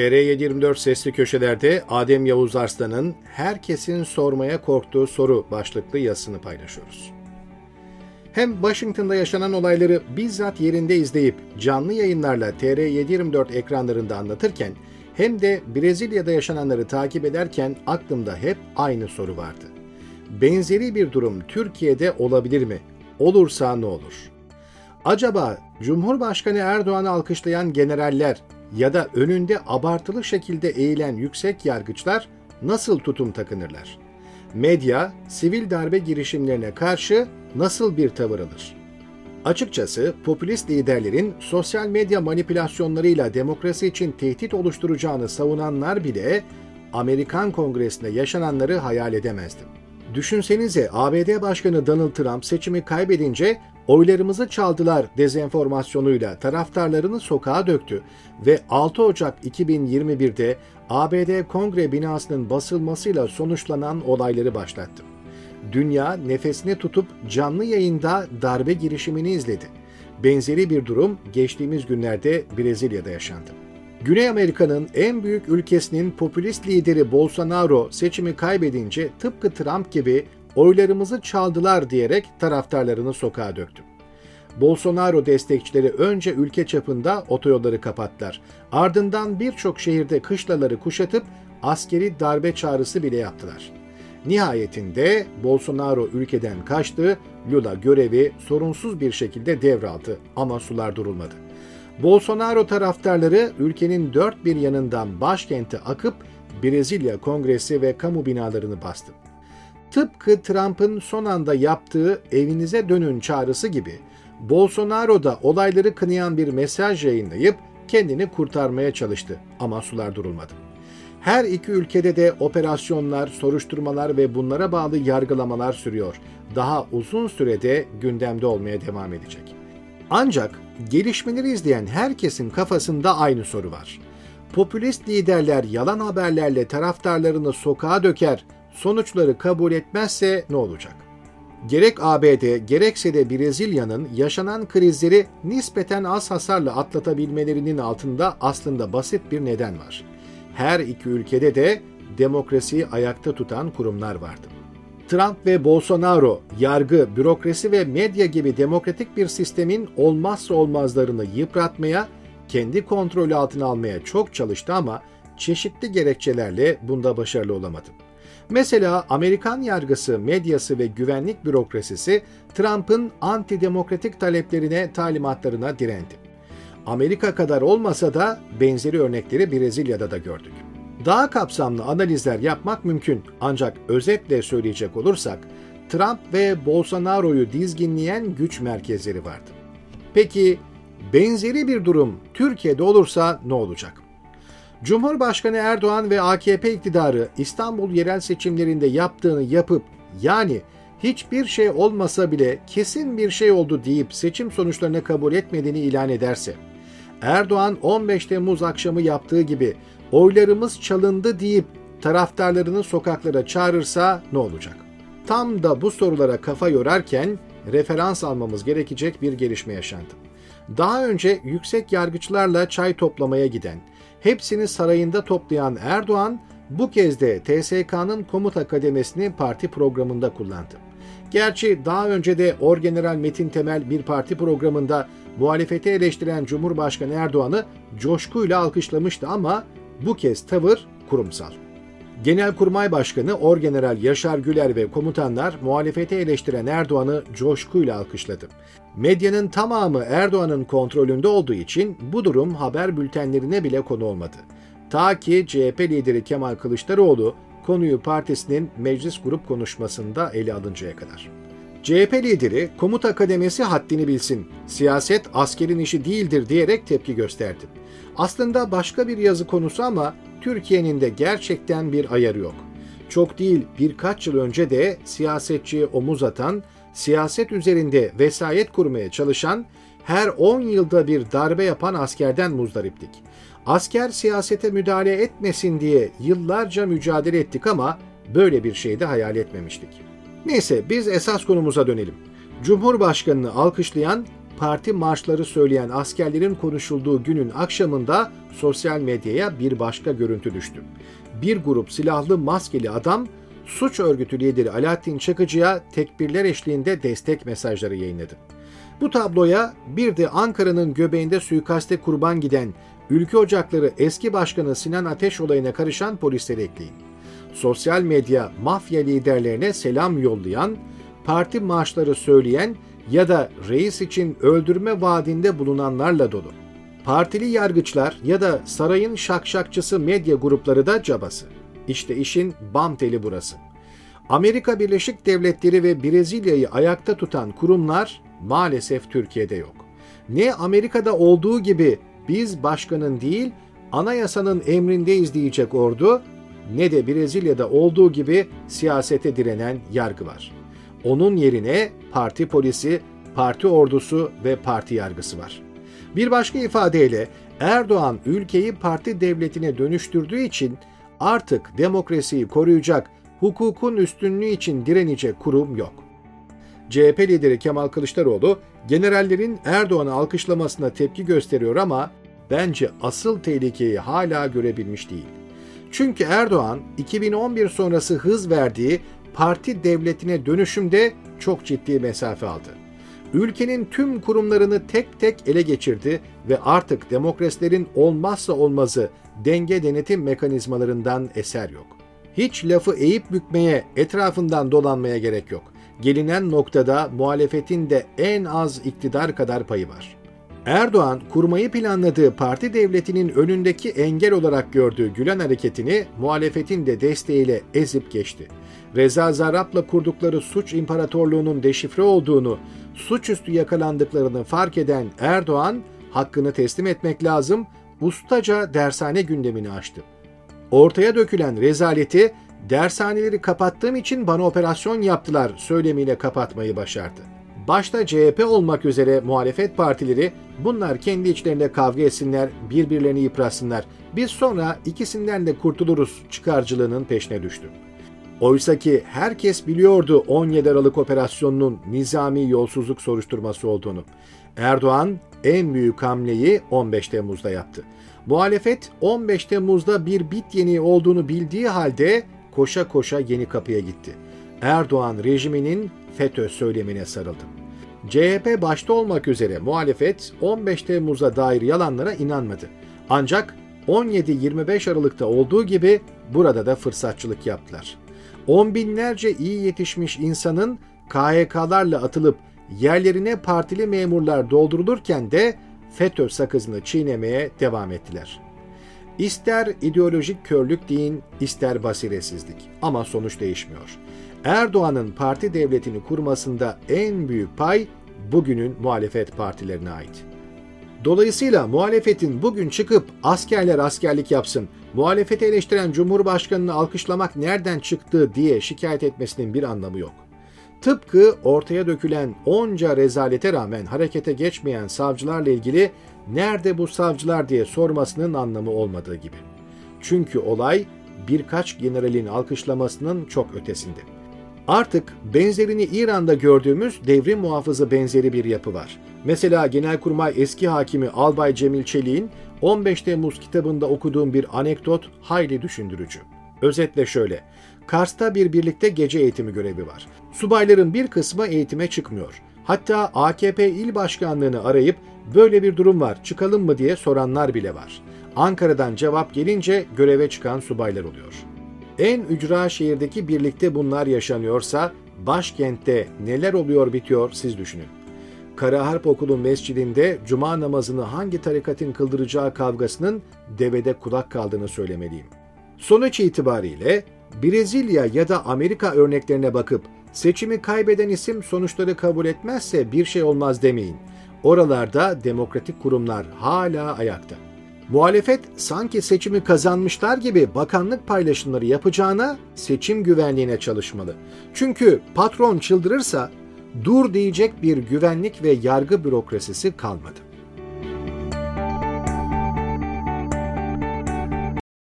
TR724 Sesli Köşeler'de Adem Yavuz Arslan'ın Herkesin Sormaya Korktuğu Soru başlıklı yazısını paylaşıyoruz. Hem Washington'da yaşanan olayları bizzat yerinde izleyip canlı yayınlarla TR724 ekranlarında anlatırken hem de Brezilya'da yaşananları takip ederken aklımda hep aynı soru vardı. Benzeri bir durum Türkiye'de olabilir mi? Olursa ne olur? Acaba Cumhurbaşkanı Erdoğan'ı alkışlayan generaller ya da önünde abartılı şekilde eğilen yüksek yargıçlar nasıl tutum takınırlar? Medya, sivil darbe girişimlerine karşı nasıl bir tavır alır? Açıkçası popülist liderlerin sosyal medya manipülasyonlarıyla demokrasi için tehdit oluşturacağını savunanlar bile Amerikan Kongresi'nde yaşananları hayal edemezdim. Düşünsenize ABD Başkanı Donald Trump seçimi kaybedince oylarımızı çaldılar dezenformasyonuyla taraftarlarını sokağa döktü ve 6 Ocak 2021'de ABD Kongre binasının basılmasıyla sonuçlanan olayları başlattı. Dünya nefesini tutup canlı yayında darbe girişimini izledi. Benzeri bir durum geçtiğimiz günlerde Brezilya'da yaşandı. Güney Amerika'nın en büyük ülkesinin popülist lideri Bolsonaro seçimi kaybedince tıpkı Trump gibi oylarımızı çaldılar diyerek taraftarlarını sokağa döktü. Bolsonaro destekçileri önce ülke çapında otoyolları kapattılar. Ardından birçok şehirde kışlaları kuşatıp askeri darbe çağrısı bile yaptılar. Nihayetinde Bolsonaro ülkeden kaçtı, Lula görevi sorunsuz bir şekilde devraldı ama sular durulmadı. Bolsonaro taraftarları ülkenin dört bir yanından başkente akıp Brezilya Kongresi ve kamu binalarını bastı. Tıpkı Trump'ın son anda yaptığı evinize dönün çağrısı gibi Bolsonaro da olayları kınayan bir mesaj yayınlayıp kendini kurtarmaya çalıştı ama sular durulmadı. Her iki ülkede de operasyonlar, soruşturmalar ve bunlara bağlı yargılamalar sürüyor. Daha uzun sürede gündemde olmaya devam edecek. Ancak gelişmeleri izleyen herkesin kafasında aynı soru var. Popülist liderler yalan haberlerle taraftarlarını sokağa döker, sonuçları kabul etmezse ne olacak? Gerek ABD gerekse de Brezilya'nın yaşanan krizleri nispeten az hasarla atlatabilmelerinin altında aslında basit bir neden var. Her iki ülkede de demokrasiyi ayakta tutan kurumlar vardı. Trump ve Bolsonaro yargı, bürokrasi ve medya gibi demokratik bir sistemin olmazsa olmazlarını yıpratmaya, kendi kontrolü altına almaya çok çalıştı ama çeşitli gerekçelerle bunda başarılı olamadı. Mesela Amerikan yargısı, medyası ve güvenlik bürokrasisi Trump'ın antidemokratik taleplerine, talimatlarına direndi. Amerika kadar olmasa da benzeri örnekleri Brezilya'da da gördük. Daha kapsamlı analizler yapmak mümkün ancak özetle söyleyecek olursak Trump ve Bolsonaro'yu dizginleyen güç merkezleri vardı. Peki benzeri bir durum Türkiye'de olursa ne olacak? Cumhurbaşkanı Erdoğan ve AKP iktidarı İstanbul yerel seçimlerinde yaptığını yapıp yani hiçbir şey olmasa bile kesin bir şey oldu deyip seçim sonuçlarını kabul etmediğini ilan ederse, Erdoğan 15 Temmuz akşamı yaptığı gibi oylarımız çalındı deyip taraftarlarını sokaklara çağırırsa ne olacak? Tam da bu sorulara kafa yorarken referans almamız gerekecek bir gelişme yaşandı. Daha önce yüksek yargıçlarla çay toplamaya giden, hepsini sarayında toplayan Erdoğan bu kez de TSK'nın komuta kademesini parti programında kullandı. Gerçi daha önce de Orgeneral Metin Temel bir parti programında muhalefeti eleştiren Cumhurbaşkanı Erdoğan'ı coşkuyla alkışlamıştı ama bu kez tavır kurumsal. Genelkurmay Başkanı Orgeneral Yaşar Güler ve komutanlar muhalefeti eleştiren Erdoğan'ı coşkuyla alkışladı. Medyanın tamamı Erdoğan'ın kontrolünde olduğu için bu durum haber bültenlerine bile konu olmadı. Ta ki CHP lideri Kemal Kılıçdaroğlu konuyu partisinin meclis grup konuşmasında ele alıncaya kadar. CHP lideri komuta kademesi haddini bilsin, siyaset askerin işi değildir diyerek tepki gösterdi. Aslında başka bir yazı konusu ama Türkiye'nin de gerçekten bir ayarı yok. Çok değil birkaç yıl önce de siyasetçiye omuz atan, siyaset üzerinde vesayet kurmaya çalışan, her 10 yılda bir darbe yapan askerden muzdariptik. Asker siyasete müdahale etmesin diye yıllarca mücadele ettik ama böyle bir şey de hayal etmemiştik. Neyse biz esas konumuza dönelim. Cumhurbaşkanını alkışlayan parti marşları söyleyen askerlerin konuşulduğu günün akşamında sosyal medyaya bir başka görüntü düştü. Bir grup silahlı maskeli adam suç örgütü lideri Alaaddin Çakıcı'ya tekbirler eşliğinde destek mesajları yayınladı. Bu tabloya bir de Ankara'nın göbeğinde suikaste kurban giden Ülke Ocakları eski başkanı Sinan Ateş olayına karışan polisleri ekleyin. Sosyal medya mafya liderlerine selam yollayan, parti marşları söyleyen ya da reis için öldürme vaadinde bulunanlarla dolu. Partili yargıçlar ya da sarayın şakşakçısı medya grupları da cabası. İşte işin bam teli burası. Amerika Birleşik Devletleri ve Brezilya'yı ayakta tutan kurumlar maalesef Türkiye'de yok. Ne Amerika'da olduğu gibi biz başkanın değil anayasanın emrindeyiz diyecek ordu ne de Brezilya'da olduğu gibi siyasete direnen yargı var. Onun yerine parti polisi, parti ordusu ve parti yargısı var. Bir başka ifadeyle Erdoğan ülkeyi parti devletine dönüştürdüğü için artık demokrasiyi koruyacak, hukukun üstünlüğü için direnecek kurum yok. CHP lideri Kemal Kılıçdaroğlu generallerin Erdoğan'ı alkışlamasına tepki gösteriyor ama bence asıl tehlikeyi hala görebilmiş değil. Çünkü Erdoğan 2011 sonrası hız verdiği parti devletine dönüşümde çok ciddi mesafe aldı. Ülkenin tüm kurumlarını tek tek ele geçirdi ve artık demokrasilerin olmazsa olmazı denge denetim mekanizmalarından eser yok. Hiç lafı eğip bükmeye, etrafından dolanmaya gerek yok. Gelinen noktada muhalefetin de en az iktidar kadar payı var. Erdoğan kurmayı planladığı parti devletinin önündeki engel olarak gördüğü Gülen hareketini muhalefetin de desteğiyle ezip geçti. Reza Zarrab'la kurdukları suç imparatorluğunun deşifre olduğunu, suçüstü yakalandıklarını fark eden Erdoğan, hakkını teslim etmek lazım, ustaca dershane gündemini açtı. Ortaya dökülen rezaleti, dershaneleri kapattığım için bana operasyon yaptılar söylemiyle kapatmayı başardı. Başta CHP olmak üzere muhalefet partileri bunlar kendi içlerinde kavga etsinler, birbirlerini yıpratsınlar. Biz sonra ikisinden de kurtuluruz çıkarcılığının peşine düştü. Oysa ki herkes biliyordu 17 Aralık operasyonunun nizami yolsuzluk soruşturması olduğunu. Erdoğan en büyük hamleyi 15 Temmuz'da yaptı. Muhalefet 15 Temmuz'da bir bit yeni olduğunu bildiği halde koşa koşa yeni kapıya gitti. Erdoğan rejiminin FETÖ söylemine sarıldı. CHP başta olmak üzere muhalefet 15 Temmuz'a dair yalanlara inanmadı. Ancak 17-25 Aralık'ta olduğu gibi burada da fırsatçılık yaptılar. On binlerce iyi yetişmiş insanın KHK'larla atılıp yerlerine partili memurlar doldurulurken de FETÖ sakızını çiğnemeye devam ettiler. İster ideolojik körlük deyin, ister basiretsizlik ama sonuç değişmiyor. Erdoğan'ın parti devletini kurmasında en büyük pay bugünün muhalefet partilerine ait. Dolayısıyla muhalefetin bugün çıkıp askerler askerlik yapsın, muhalefeti eleştiren Cumhurbaşkanı'nı alkışlamak nereden çıktı diye şikayet etmesinin bir anlamı yok. Tıpkı ortaya dökülen onca rezalete rağmen harekete geçmeyen savcılarla ilgili nerede bu savcılar diye sormasının anlamı olmadığı gibi. Çünkü olay birkaç generalin alkışlamasının çok ötesinde. Artık benzerini İran'da gördüğümüz devrim muhafızı benzeri bir yapı var. Mesela Genelkurmay eski hakimi Albay Cemil Çelik'in 15 Temmuz kitabında okuduğum bir anekdot hayli düşündürücü. Özetle şöyle, Kars'ta bir birlikte gece eğitimi görevi var. Subayların bir kısmı eğitime çıkmıyor. Hatta AKP il başkanlığını arayıp böyle bir durum var çıkalım mı diye soranlar bile var. Ankara'dan cevap gelince göreve çıkan subaylar oluyor. En ücra şehirdeki birlikte bunlar yaşanıyorsa başkentte neler oluyor bitiyor siz düşünün. Kara Harp Okulu mescidinde cuma namazını hangi tarikatın kıldıracağı kavgasının devede kulak kaldığını söylemeliyim. Sonuç itibariyle Brezilya ya da Amerika örneklerine bakıp seçimi kaybeden isim sonuçları kabul etmezse bir şey olmaz demeyin. Oralarda demokratik kurumlar hala ayakta. Muhalefet sanki seçimi kazanmışlar gibi bakanlık paylaşımları yapacağına seçim güvenliğine çalışmalı. Çünkü patron çıldırırsa dur diyecek bir güvenlik ve yargı bürokrasisi kalmadı.